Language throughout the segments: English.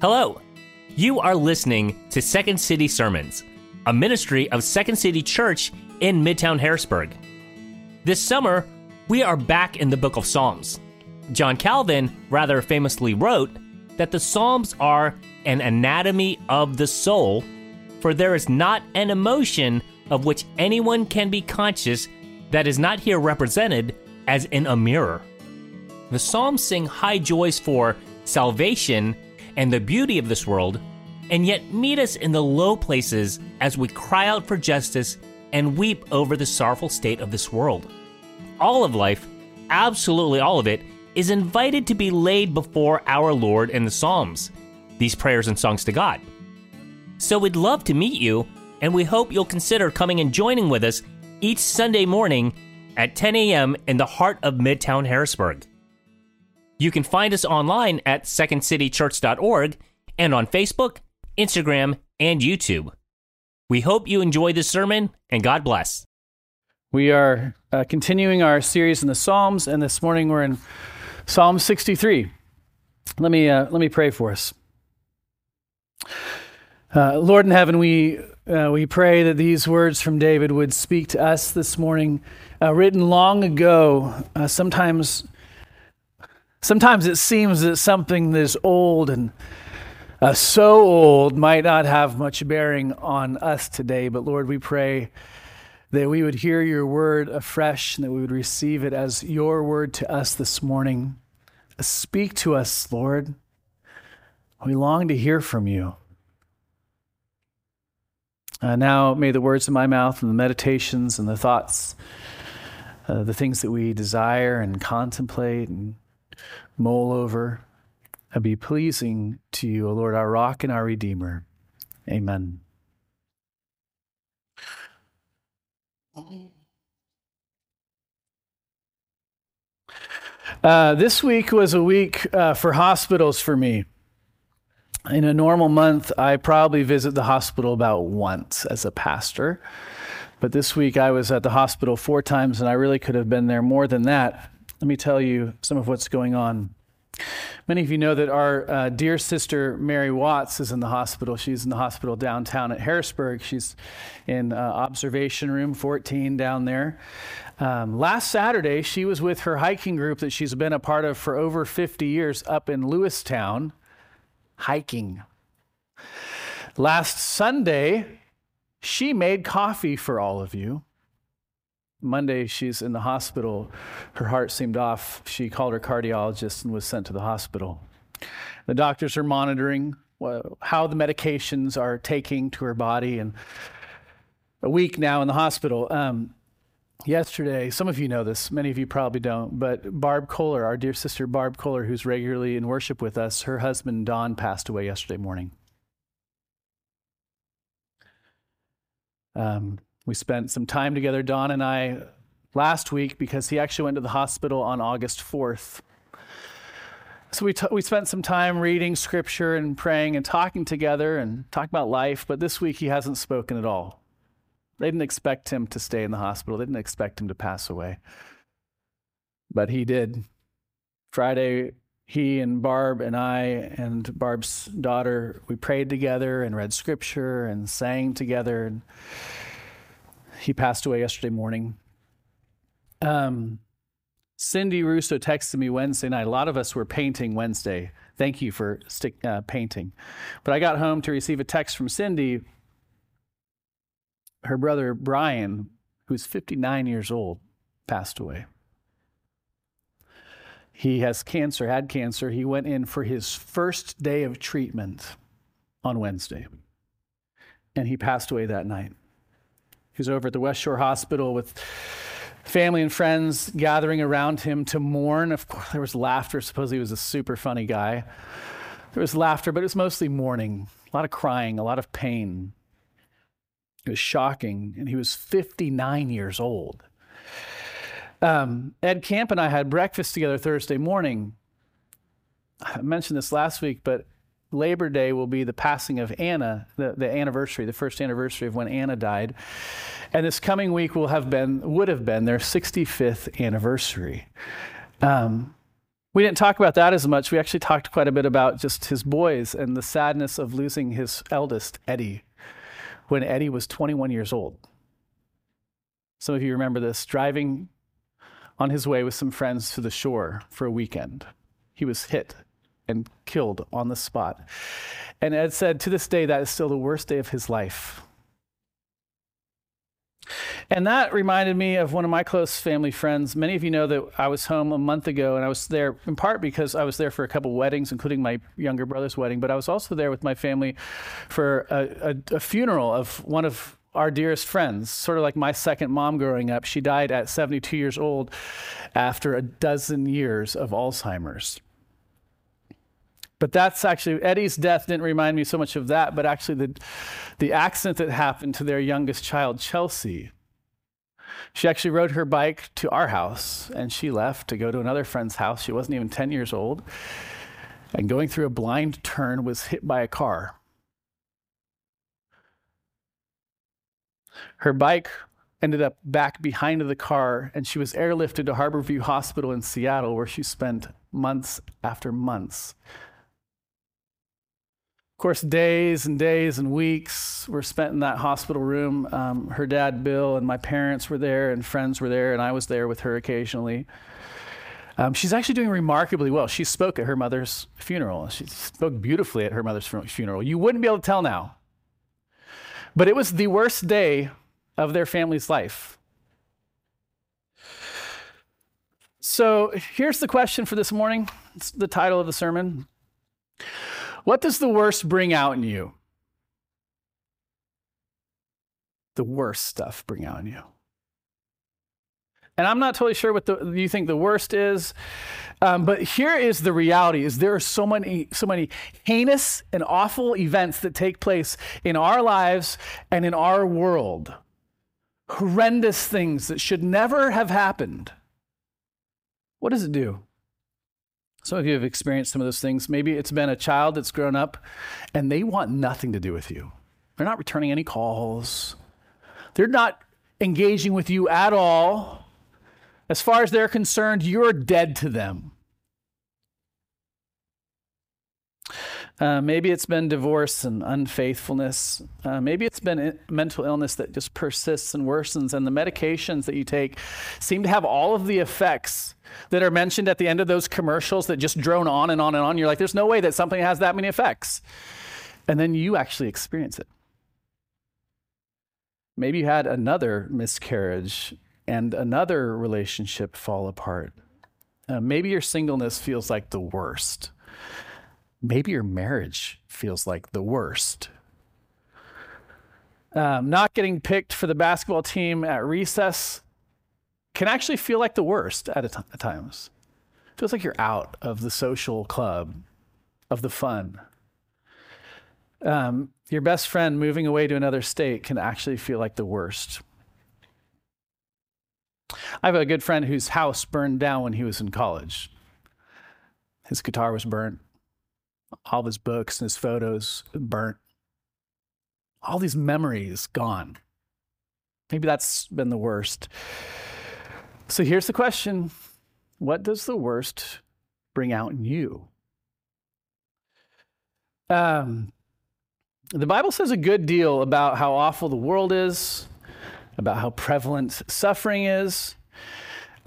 Hello. You are listening to Second City Sermons, a ministry of Second City Church in Midtown Harrisburg. This summer, we are back in the book of Psalms. John Calvin rather famously wrote that the Psalms are an anatomy of the soul, for there is not an emotion of which anyone can be conscious that is not here represented as in a mirror. The Psalms sing high joys for salvation and the beauty of this world, and yet meet us in the low places as we cry out for justice and weep over the sorrowful state of this world. All of life, absolutely all of it, is invited to be laid before our Lord in the Psalms, these prayers and songs to God. So we'd love to meet you, and we hope you'll consider coming and joining with us each Sunday morning at 10 a.m. in the heart of Midtown Harrisburg. You can find us online at secondcitychurch.org and on Facebook, Instagram, and YouTube. We hope you enjoy this sermon and God bless. We are uh, continuing our series in the Psalms, and this morning we're in Psalm 63. Let me, uh, let me pray for us. Uh, Lord in heaven, we, uh, we pray that these words from David would speak to us this morning, uh, written long ago. Uh, sometimes, sometimes it seems that something that is old and uh, so old might not have much bearing on us today. But Lord, we pray that we would hear your word afresh and that we would receive it as your word to us this morning. Speak to us, Lord. We long to hear from you. Uh, now, may the words of my mouth and the meditations and the thoughts, uh, the things that we desire and contemplate and mull over, uh, be pleasing to you, O Lord, our rock and our redeemer. Amen. Uh, this week was a week uh, for hospitals for me. In a normal month, I probably visit the hospital about once as a pastor. But this week, I was at the hospital four times, and I really could have been there more than that. Let me tell you some of what's going on. Many of you know that our uh, dear sister Mary Watts is in the hospital. She's in the hospital downtown at Harrisburg. She's in uh, observation room 14 down there. Um, last Saturday, she was with her hiking group that she's been a part of for over 50 years up in Lewistown, hiking. Last Sunday, she made coffee for all of you. Monday, she's in the hospital. Her heart seemed off. She called her cardiologist and was sent to the hospital. The doctors are monitoring how the medications are taking to her body, and a week now in the hospital. Um, yesterday, some of you know this, many of you probably don't, but Barb Kohler, our dear sister Barb Kohler, who's regularly in worship with us, her husband Don passed away yesterday morning. Um, we spent some time together, Don and I, last week because he actually went to the hospital on August 4th. So we, t- we spent some time reading scripture and praying and talking together and talking about life, but this week he hasn't spoken at all. They didn't expect him to stay in the hospital, they didn't expect him to pass away. But he did. Friday, he and Barb and I and Barb's daughter, we prayed together and read scripture and sang together. And he passed away yesterday morning. Um, Cindy Russo texted me Wednesday night. A lot of us were painting Wednesday. Thank you for stick, uh, painting. But I got home to receive a text from Cindy. Her brother Brian, who's 59 years old, passed away. He has cancer, had cancer. He went in for his first day of treatment on Wednesday, and he passed away that night. Was over at the West Shore Hospital with family and friends gathering around him to mourn. Of course, there was laughter. Suppose he was a super funny guy. There was laughter, but it was mostly mourning, a lot of crying, a lot of pain. It was shocking, and he was 59 years old. Um, Ed Camp and I had breakfast together Thursday morning. I mentioned this last week, but Labor Day will be the passing of Anna, the, the anniversary, the first anniversary of when Anna died. And this coming week will have been, would have been their 65th anniversary. Um, We didn't talk about that as much. We actually talked quite a bit about just his boys and the sadness of losing his eldest, Eddie, when Eddie was 21 years old. Some of you remember this driving on his way with some friends to the shore for a weekend. He was hit and killed on the spot. And Ed said, to this day, that is still the worst day of his life. And that reminded me of one of my close family friends. Many of you know that I was home a month ago, and I was there in part because I was there for a couple weddings, including my younger brother's wedding, but I was also there with my family for a, a, a funeral of one of our dearest friends, sort of like my second mom growing up. She died at 72 years old after a dozen years of Alzheimer's. But that's actually, Eddie's death didn't remind me so much of that, but actually the, the accident that happened to their youngest child, Chelsea. She actually rode her bike to our house and she left to go to another friend's house. She wasn't even 10 years old. And going through a blind turn, was hit by a car. Her bike ended up back behind the car, and she was airlifted to Harborview Hospital in Seattle, where she spent months after months of course, days and days and weeks were spent in that hospital room. Um, her dad, Bill, and my parents were there, and friends were there, and I was there with her occasionally. Um, she's actually doing remarkably well. She spoke at her mother's funeral. She spoke beautifully at her mother's funeral. You wouldn't be able to tell now. But it was the worst day of their family's life. So here's the question for this morning. It's the title of the sermon. What does the worst bring out in you? The worst stuff bring out in you. And I'm not totally sure what the, you think the worst is, um, but here is the reality: is there are so many, so many heinous and awful events that take place in our lives and in our world, horrendous things that should never have happened. What does it do? Some of you have experienced some of those things. Maybe it's been a child that's grown up and they want nothing to do with you. They're not returning any calls, they're not engaging with you at all. As far as they're concerned, you're dead to them. Uh, maybe it's been divorce and unfaithfulness. Uh, maybe it's been mental illness that just persists and worsens, and the medications that you take seem to have all of the effects that are mentioned at the end of those commercials that just drone on and on and on. You're like, there's no way that something has that many effects. And then you actually experience it. Maybe you had another miscarriage and another relationship fall apart. Uh, maybe your singleness feels like the worst maybe your marriage feels like the worst. Um, not getting picked for the basketball team at recess can actually feel like the worst at, at times. Feels like you're out of the social club, of the fun. Um, your best friend moving away to another state can actually feel like the worst. I have a good friend whose house burned down when he was in college. His guitar was burnt all of his books and his photos burnt. All these memories gone. Maybe that's been the worst. So here's the question What does the worst bring out in you? Um, the Bible says a good deal about how awful the world is, about how prevalent suffering is.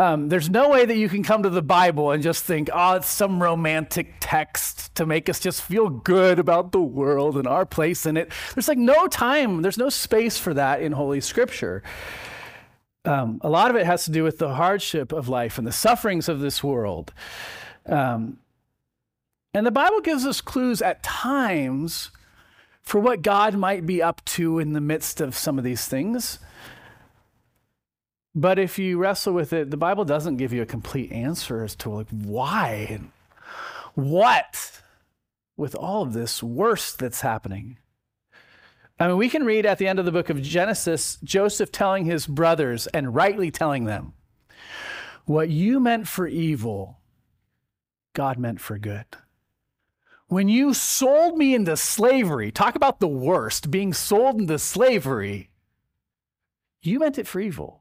Um, there's no way that you can come to the Bible and just think, oh, it's some romantic text to make us just feel good about the world and our place in it. There's like no time, there's no space for that in Holy Scripture. Um, a lot of it has to do with the hardship of life and the sufferings of this world. Um, and the Bible gives us clues at times for what God might be up to in the midst of some of these things. But if you wrestle with it, the Bible doesn't give you a complete answer as to like why and what with all of this worst that's happening. I mean, we can read at the end of the book of Genesis Joseph telling his brothers and rightly telling them, What you meant for evil, God meant for good. When you sold me into slavery, talk about the worst, being sold into slavery, you meant it for evil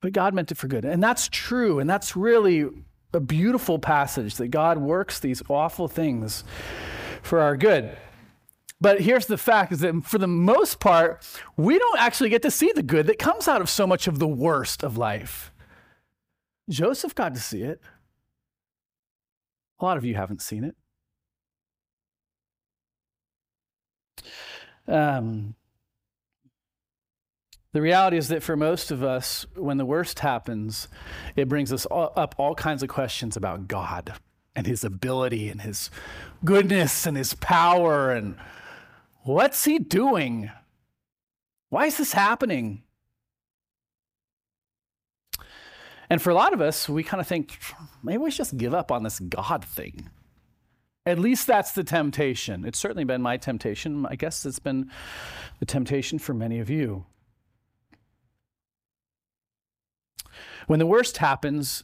but God meant it for good. And that's true. And that's really a beautiful passage that God works these awful things for our good. But here's the fact is that for the most part, we don't actually get to see the good that comes out of so much of the worst of life. Joseph got to see it. A lot of you haven't seen it. Um, the reality is that for most of us, when the worst happens, it brings us all, up all kinds of questions about God and his ability and his goodness and his power and what's he doing? Why is this happening? And for a lot of us, we kind of think maybe we should just give up on this God thing. At least that's the temptation. It's certainly been my temptation. I guess it's been the temptation for many of you. When the worst happens,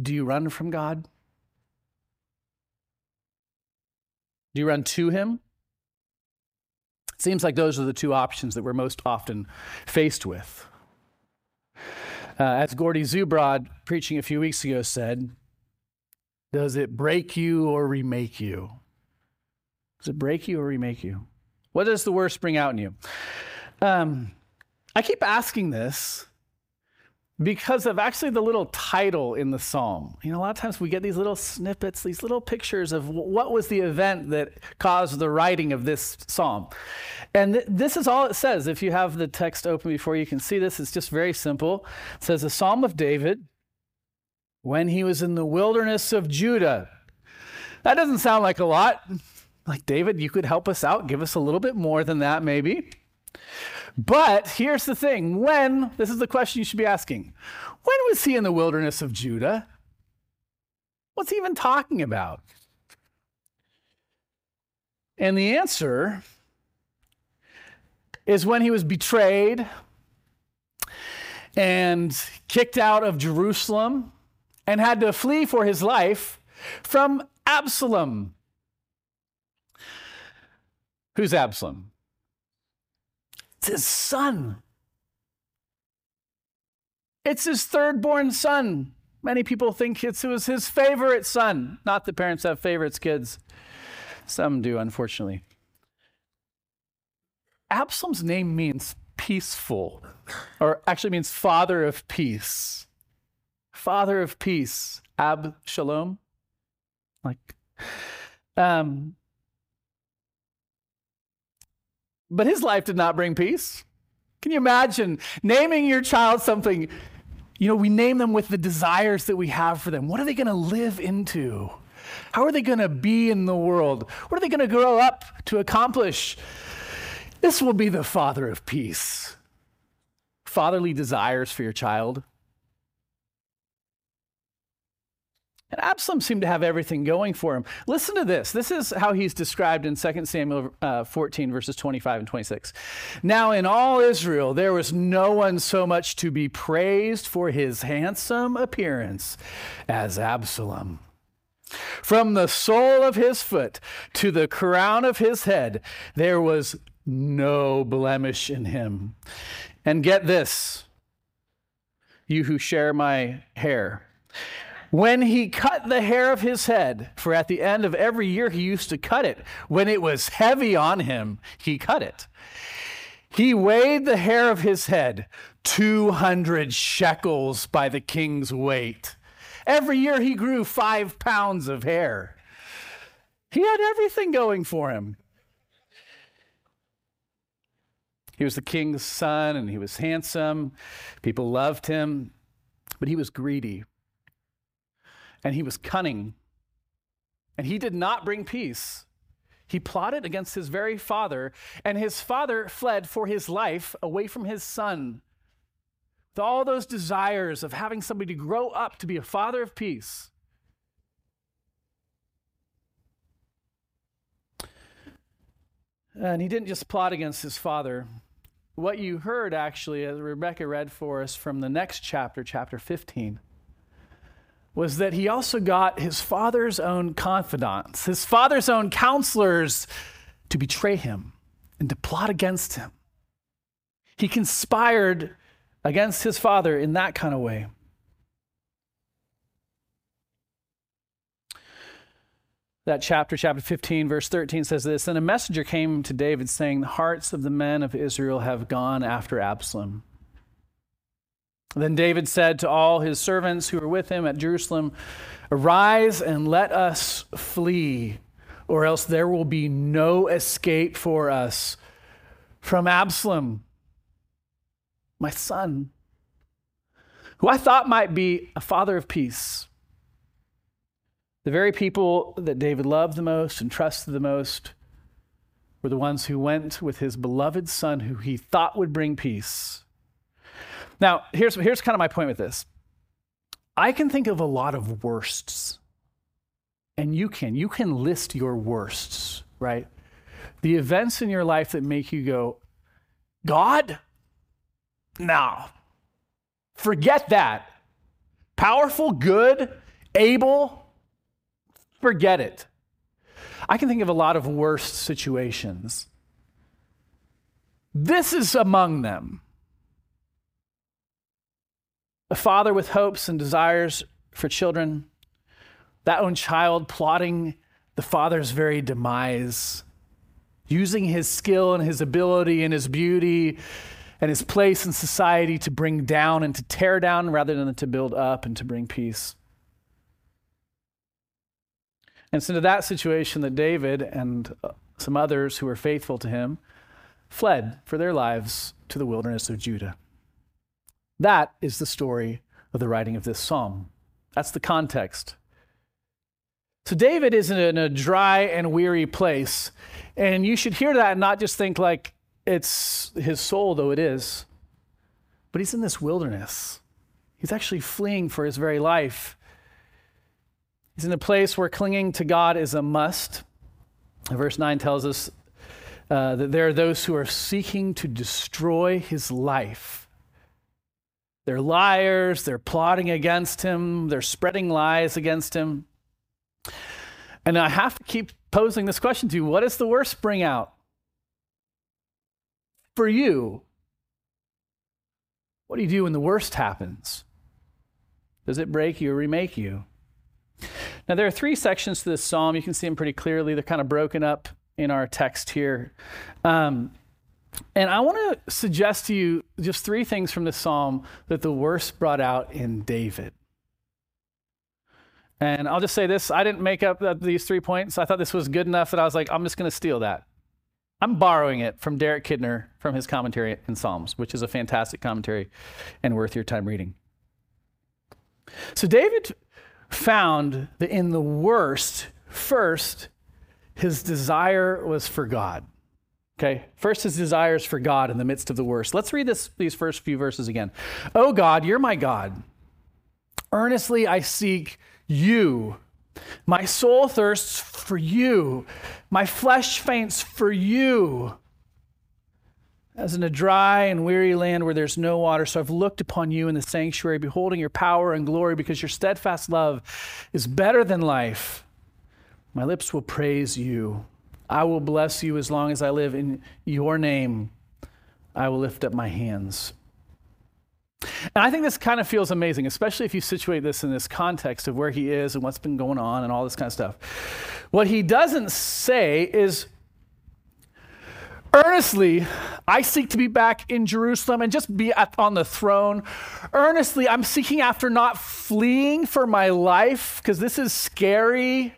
do you run from God? Do you run to Him? It seems like those are the two options that we're most often faced with. Uh, as Gordy Zubrod, preaching a few weeks ago, said, Does it break you or remake you? Does it break you or remake you? What does the worst bring out in you? Um, I keep asking this because of actually the little title in the psalm. You know, a lot of times we get these little snippets, these little pictures of what was the event that caused the writing of this psalm. And th- this is all it says. If you have the text open before you can see this, it's just very simple. It says, A psalm of David when he was in the wilderness of Judah. That doesn't sound like a lot. Like, David, you could help us out, give us a little bit more than that, maybe. But here's the thing when, this is the question you should be asking, when was he in the wilderness of Judah? What's he even talking about? And the answer is when he was betrayed and kicked out of Jerusalem and had to flee for his life from Absalom. Who's Absalom? It's his son. It's his third born son. Many people think it was his favorite son. Not that parents have favorites, kids. Some do, unfortunately. Absalom's name means peaceful, or actually means father of peace. Father of peace. Ab Shalom. Like, um, but his life did not bring peace. Can you imagine naming your child something? You know, we name them with the desires that we have for them. What are they going to live into? How are they going to be in the world? What are they going to grow up to accomplish? This will be the father of peace. Fatherly desires for your child. And Absalom seemed to have everything going for him. Listen to this. This is how he's described in 2 Samuel uh, 14, verses 25 and 26. Now, in all Israel, there was no one so much to be praised for his handsome appearance as Absalom. From the sole of his foot to the crown of his head, there was no blemish in him. And get this, you who share my hair. When he cut the hair of his head, for at the end of every year he used to cut it, when it was heavy on him, he cut it. He weighed the hair of his head 200 shekels by the king's weight. Every year he grew five pounds of hair. He had everything going for him. He was the king's son and he was handsome. People loved him, but he was greedy and he was cunning. And he did not bring peace. He plotted against his very father, and his father fled for his life away from his son. With all those desires of having somebody to grow up to be a father of peace. And he didn't just plot against his father. What you heard, actually, as Rebecca read for us from the next chapter, chapter 15, was that he also got his father's own confidants, his father's own counselors to betray him and to plot against him. He conspired against his father in that kind of way. that chapter, chapter 15, verse 13 says this Then a messenger came to David saying, The hearts of the men of Israel have gone after Absalom. Then David said to all his servants who were with him at Jerusalem, Arise and let us flee, or else there will be no escape for us from Absalom, my son, who I thought might be a father of peace. The very people that David loved the most and trusted the most were the ones who went with his beloved son, who he thought would bring peace. Now, here's, here's kind of my point with this I can think of a lot of worsts, and you can. You can list your worsts, right? The events in your life that make you go, God? No. Forget that. Powerful, good, able, Forget it. I can think of a lot of worst situations. This is among them. A father with hopes and desires for children, that own child plotting the father's very demise, using his skill and his ability and his beauty and his place in society to bring down and to tear down rather than to build up and to bring peace. And it's into that situation that David and uh, some others who were faithful to him fled for their lives to the wilderness of Judah. That is the story of the writing of this psalm. That's the context. So David is in a dry and weary place, and you should hear that and not just think like it's his soul, though it is. But he's in this wilderness. He's actually fleeing for his very life. He's in a place where clinging to God is a must. Verse 9 tells us uh, that there are those who are seeking to destroy his life. They're liars, they're plotting against him, they're spreading lies against him. And I have to keep posing this question to you what does the worst bring out? For you, what do you do when the worst happens? Does it break you or remake you? Now, there are three sections to this psalm. You can see them pretty clearly. They're kind of broken up in our text here. Um, and I want to suggest to you just three things from this psalm that the worst brought out in David. And I'll just say this I didn't make up these three points. I thought this was good enough that I was like, I'm just going to steal that. I'm borrowing it from Derek Kidner from his commentary in Psalms, which is a fantastic commentary and worth your time reading. So, David found that in the worst, first, his desire was for God. Okay, first his desires for God in the midst of the worst. Let's read this, these first few verses again. Oh God, you're my God. Earnestly I seek you. My soul thirsts for you. My flesh faints for you as in a dry and weary land where there's no water. So I've looked upon you in the sanctuary, beholding your power and glory, because your steadfast love is better than life. My lips will praise you. I will bless you as long as I live. In your name, I will lift up my hands. And I think this kind of feels amazing, especially if you situate this in this context of where he is and what's been going on and all this kind of stuff. What he doesn't say is, Earnestly, I seek to be back in Jerusalem and just be at, on the throne. Earnestly, I'm seeking after not fleeing for my life because this is scary.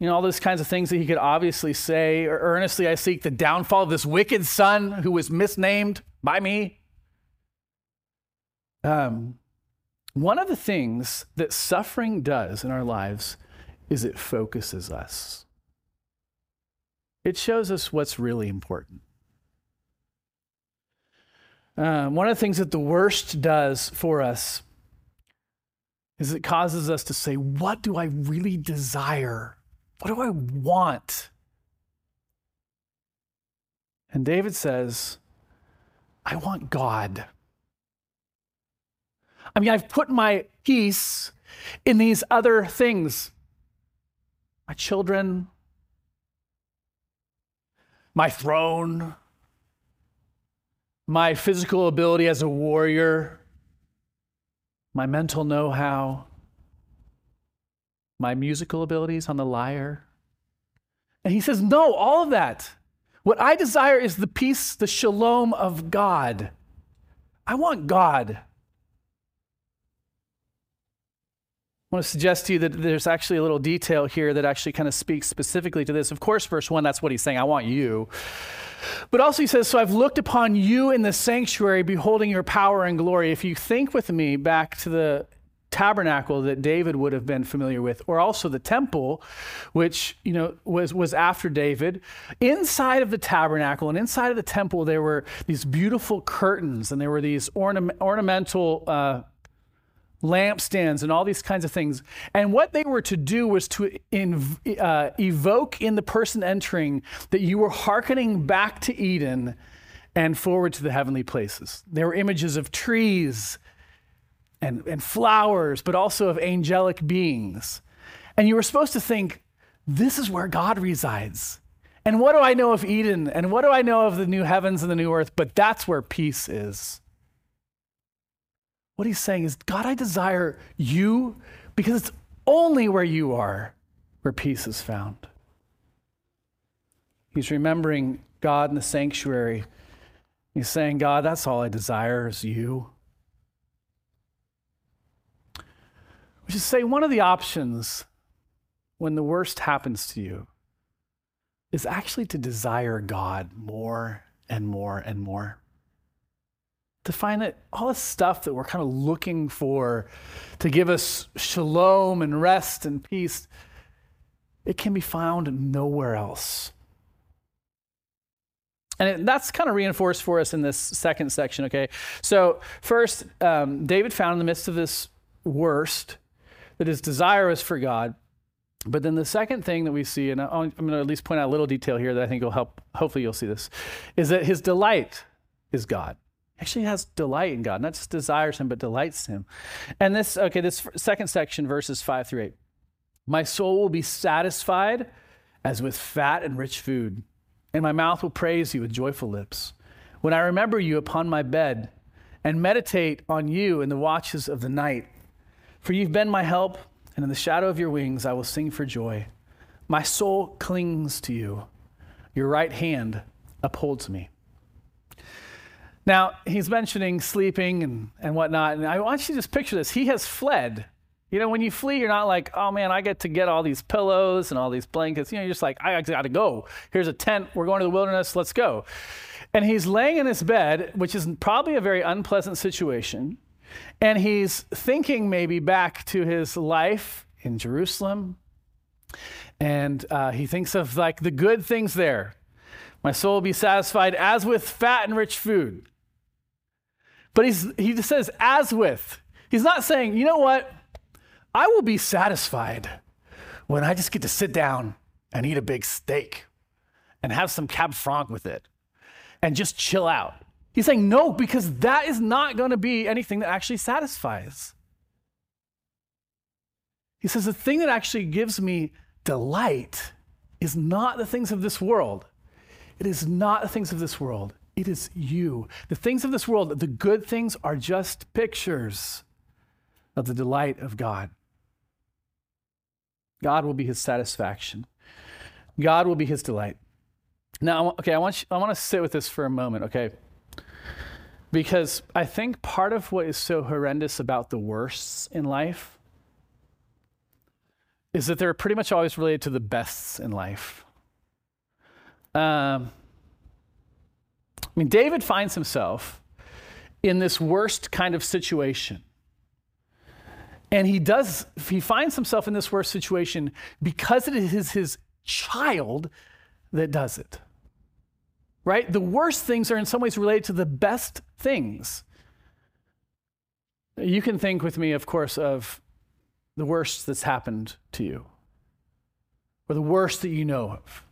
You know, all those kinds of things that he could obviously say. Earnestly, I seek the downfall of this wicked son who was misnamed by me. Um, one of the things that suffering does in our lives is it focuses us. It shows us what's really important. Um, one of the things that the worst does for us is it causes us to say, What do I really desire? What do I want? And David says, I want God. I mean, I've put my peace in these other things my children, my throne, my physical ability as a warrior, my mental know how, my musical abilities on the lyre? And he says, No, all of that. What I desire is the peace, the shalom of God. I want God. I want to suggest to you that there's actually a little detail here that actually kind of speaks specifically to this. Of course, verse 1, that's what he's saying. I want you. But also, he says, So I've looked upon you in the sanctuary, beholding your power and glory. If you think with me back to the tabernacle that David would have been familiar with, or also the temple, which you know was was after David. Inside of the tabernacle and inside of the temple, there were these beautiful curtains, and there were these ornament, ornamental. Uh, lampstands and all these kinds of things. And what they were to do was to inv- uh, evoke in the person entering that you were hearkening back to Eden and forward to the heavenly places. There were images of trees and, and flowers, but also of angelic beings. And you were supposed to think, this is where God resides. And what do I know of Eden? And what do I know of the new heavens and the new earth? But that's where peace is. What he's saying is, God, I desire you because it's only where you are where peace is found. He's remembering God in the sanctuary. He's saying, God, that's all I desire is you. Which say one of the options when the worst happens to you is actually to desire God more and more and more. To find that all the stuff that we're kind of looking for to give us shalom and rest and peace, it can be found nowhere else. And it, that's kind of reinforced for us in this second section, okay? So, first, um, David found in the midst of this worst, that is for God. But then the second thing that we see, and I'm going to at least point out a little detail here that I think will help, hopefully you'll see this, is that his delight is God. He actually has delight in God, not just desires him, but delights him. And this, okay, this second section, verses five through eight. My soul will be satisfied as with fat and rich food, and my mouth will praise you with joyful lips. When I remember you upon my bed and meditate on you in the watches of the night, for you've been my help, and in the shadow of your wings I will sing for joy. My soul clings to you. Your right hand upholds me. Now, he's mentioning sleeping and, and whatnot, and I want you to just picture this. He has fled. You know, when you flee, you're not like, oh man, I get to get all these pillows and all these blankets. You know, you're just like, I got to go. Here's a tent. We're going to the wilderness. Let's go. And he's laying in his bed, which is probably a very unpleasant situation. And he's thinking maybe back to his life in Jerusalem. And uh, he thinks of like the good things there. My soul will be satisfied as with fat and rich food. But he's, he just says, as with. He's not saying, you know what? I will be satisfied when I just get to sit down and eat a big steak and have some cab franc with it and just chill out. He's saying no, because that is not going to be anything that actually satisfies. He says the thing that actually gives me delight is not the things of this world. It is not the things of this world. It is you. The things of this world, the good things, are just pictures of the delight of God. God will be his satisfaction. God will be his delight. Now, okay, I want, you, I want to sit with this for a moment, okay? Because I think part of what is so horrendous about the worsts in life is that they're pretty much always related to the bests in life. Um, I mean, David finds himself in this worst kind of situation. And he does, he finds himself in this worst situation because it is his child that does it right? The worst things are in some ways related to the best things. You can think with me, of course, of the worst that's happened to you, or the worst that you know of.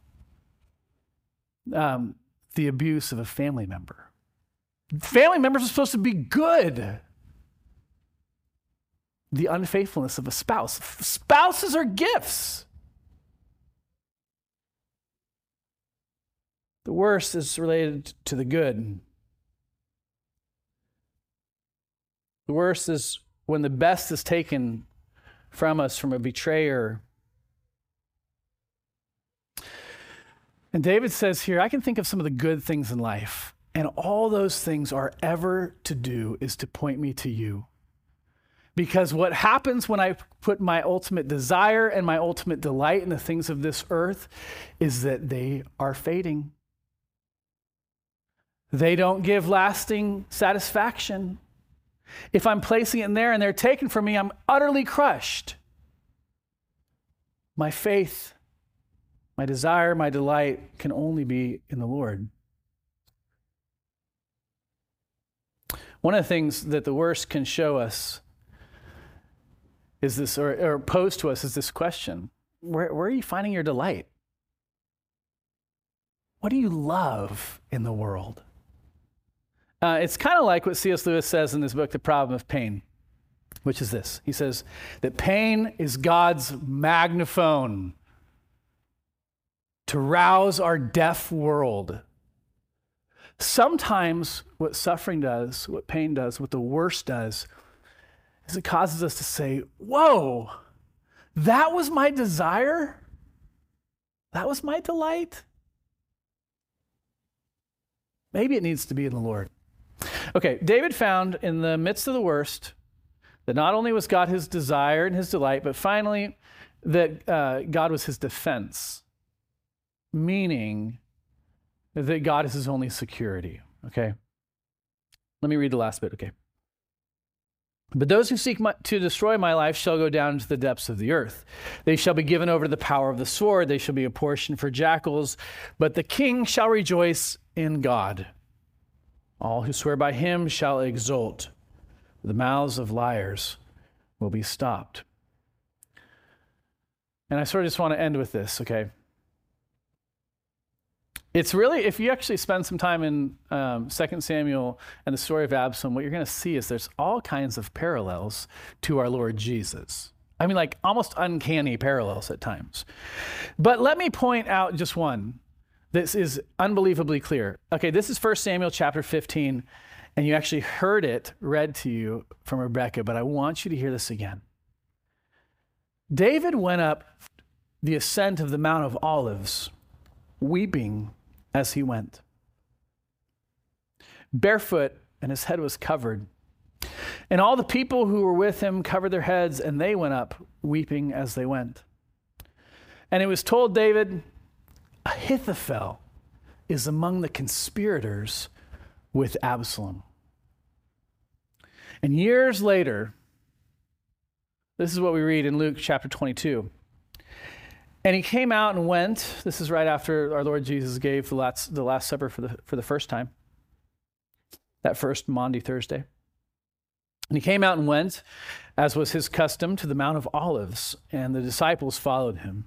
Um, the abuse of a family member. Family members are supposed to be good. The unfaithfulness of a spouse. Spouses are gifts. The worst is related to the good. The worst is when the best is taken from us from a betrayer. And David says here, I can think of some of the good things in life, and all those things are ever to do is to point me to you. Because what happens when I put my ultimate desire and my ultimate delight in the things of this earth is that they are fading. They don't give lasting satisfaction. If I'm placing it in there and they're taken from me, I'm utterly crushed. My faith, my desire, my delight can only be in the Lord. One of the things that the worst can show us is this, or, or pose to us, is this question where, where are you finding your delight? What do you love in the world? Uh, it's kind of like what C.S. Lewis says in his book, The Problem of Pain, which is this. He says that pain is God's megaphone to rouse our deaf world. Sometimes, what suffering does, what pain does, what the worst does, is it causes us to say, Whoa, that was my desire? That was my delight? Maybe it needs to be in the Lord. Okay, David found in the midst of the worst that not only was God his desire and his delight, but finally that uh, God was his defense, meaning that God is his only security. Okay? Let me read the last bit, okay? But those who seek my, to destroy my life shall go down into the depths of the earth. They shall be given over to the power of the sword. They shall be a portion for jackals. But the king shall rejoice in God. All who swear by him shall exult. The mouths of liars will be stopped. And I sort of just want to end with this, okay? It's really, if you actually spend some time in um, 2 Samuel and the story of Absalom, what you're going to see is there's all kinds of parallels to our Lord Jesus. I mean, like almost uncanny parallels at times. But let me point out just one. This is unbelievably clear. Okay, this is 1 Samuel chapter 15, and you actually heard it read to you from Rebecca, but I want you to hear this again. David went up the ascent of the Mount of Olives, weeping as he went. Barefoot, and his head was covered. And all the people who were with him covered their heads, and they went up, weeping as they went. And it was told David, Ahithophel is among the conspirators with Absalom. And years later, this is what we read in Luke chapter 22. And he came out and went. This is right after our Lord Jesus gave the last, the last Supper for the, for the first time, that first Maundy Thursday. And he came out and went, as was his custom, to the Mount of Olives, and the disciples followed him.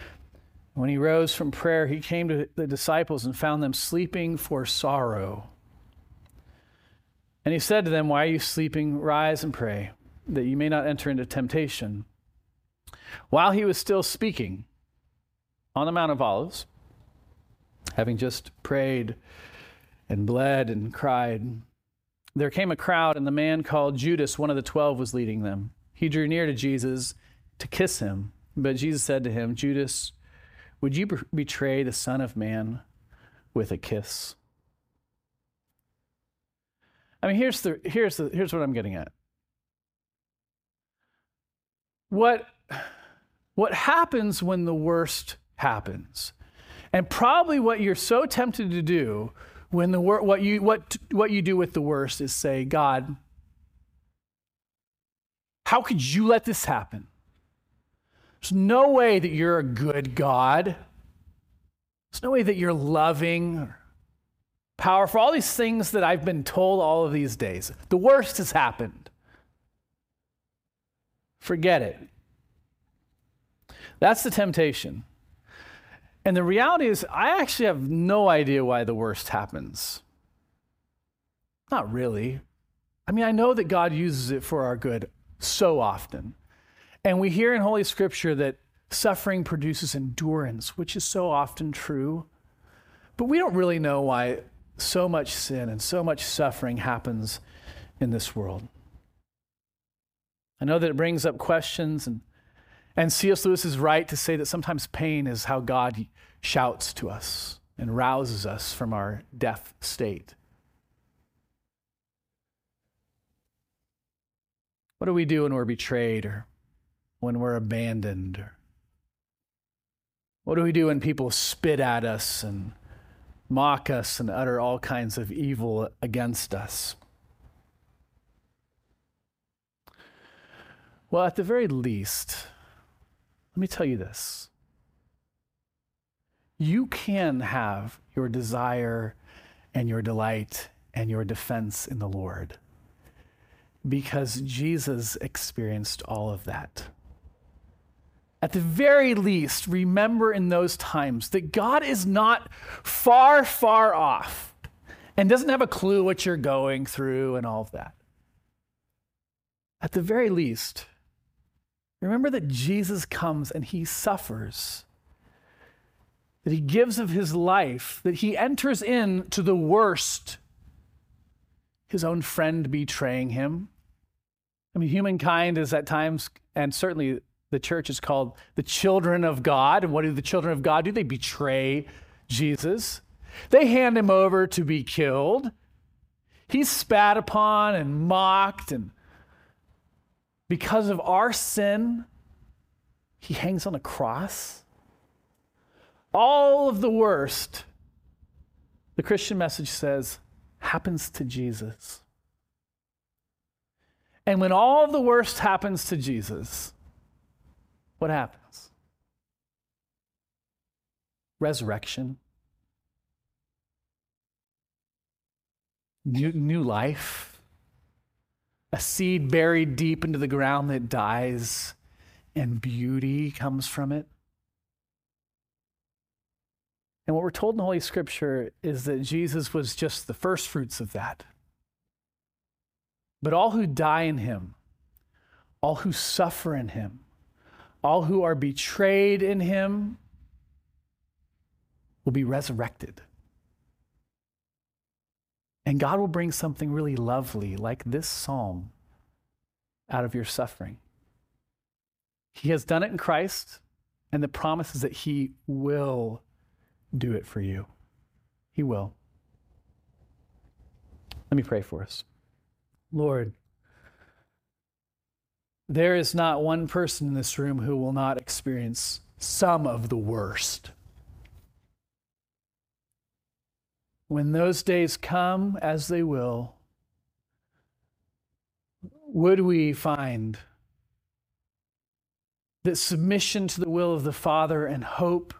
When he rose from prayer, he came to the disciples and found them sleeping for sorrow. And he said to them, Why are you sleeping? Rise and pray, that you may not enter into temptation. While he was still speaking on the Mount of Olives, having just prayed and bled and cried, there came a crowd, and the man called Judas, one of the twelve, was leading them. He drew near to Jesus to kiss him, but Jesus said to him, Judas, would you betray the Son of Man with a kiss? I mean, here's, the, here's, the, here's what I'm getting at. What, what happens when the worst happens? And probably what you're so tempted to do when the wor- what you what what you do with the worst is say, God, how could you let this happen? There's no way that you're a good God. There's no way that you're loving or powerful. All these things that I've been told all of these days. The worst has happened. Forget it. That's the temptation. And the reality is, I actually have no idea why the worst happens. Not really. I mean, I know that God uses it for our good so often. And we hear in Holy Scripture that suffering produces endurance, which is so often true. But we don't really know why so much sin and so much suffering happens in this world. I know that it brings up questions, and, and C.S. Lewis is right to say that sometimes pain is how God shouts to us and rouses us from our deaf state. What do we do when we're betrayed or when we're abandoned? What do we do when people spit at us and mock us and utter all kinds of evil against us? Well, at the very least, let me tell you this. You can have your desire and your delight and your defense in the Lord because Jesus experienced all of that. At the very least, remember in those times that God is not far, far off and doesn't have a clue what you're going through and all of that. At the very least, Remember that Jesus comes and he suffers, that he gives of his life, that he enters into the worst, his own friend betraying him. I mean, humankind is at times, and certainly the church is called the children of God. And what do the children of God do? They betray Jesus, they hand him over to be killed. He's spat upon and mocked and because of our sin, he hangs on a cross. All of the worst, the Christian message says, happens to Jesus. And when all the worst happens to Jesus, what happens? Resurrection, new, new life a seed buried deep into the ground that dies and beauty comes from it. And what we're told in the Holy Scripture is that Jesus was just the first fruits of that. But all who die in him, all who suffer in him, all who are betrayed in him will be resurrected. And God will bring something really lovely, like this psalm, out of your suffering. He has done it in Christ, and the promise is that He will do it for you. He will. Let me pray for us. Lord, there is not one person in this room who will not experience some of the worst when those days come, as they will, would we find that submission to the will of the Father and hope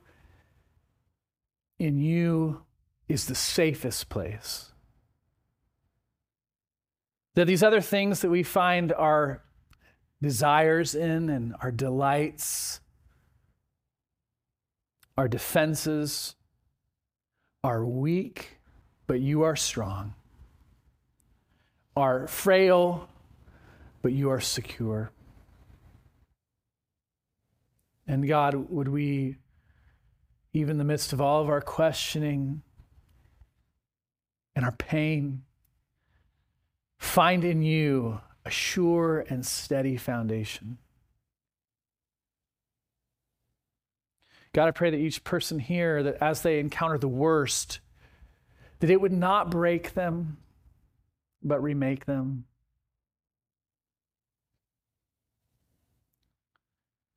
in you is the safest place? That these other things that we find our desires in and our delights, our defenses, are weak but you are strong, are frail, but you are secure. And God, would we, even in the midst of all of our questioning and our pain, find in you a sure and steady foundation. God, I pray that each person here, that as they encounter the worst, that it would not break them, but remake them.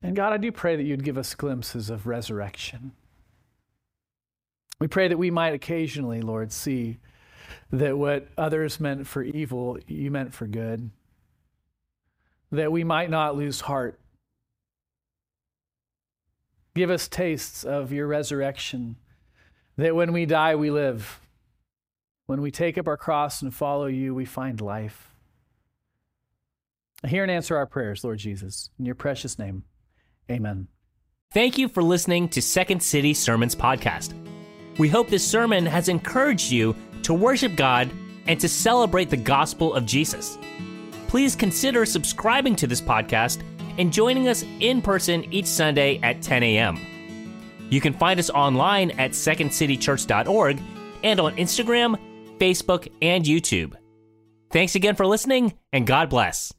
And God, I do pray that you'd give us glimpses of resurrection. We pray that we might occasionally, Lord, see that what others meant for evil, you meant for good. That we might not lose heart. Give us tastes of your resurrection, that when we die, we live. When we take up our cross and follow you, we find life. Hear and answer our prayers, Lord Jesus. In your precious name, amen. Thank you for listening to Second City Sermons Podcast. We hope this sermon has encouraged you to worship God and to celebrate the gospel of Jesus. Please consider subscribing to this podcast and joining us in person each Sunday at 10 a.m. You can find us online at secondcitychurch.org and on Instagram, Facebook, and YouTube. Thanks again for listening, and God bless.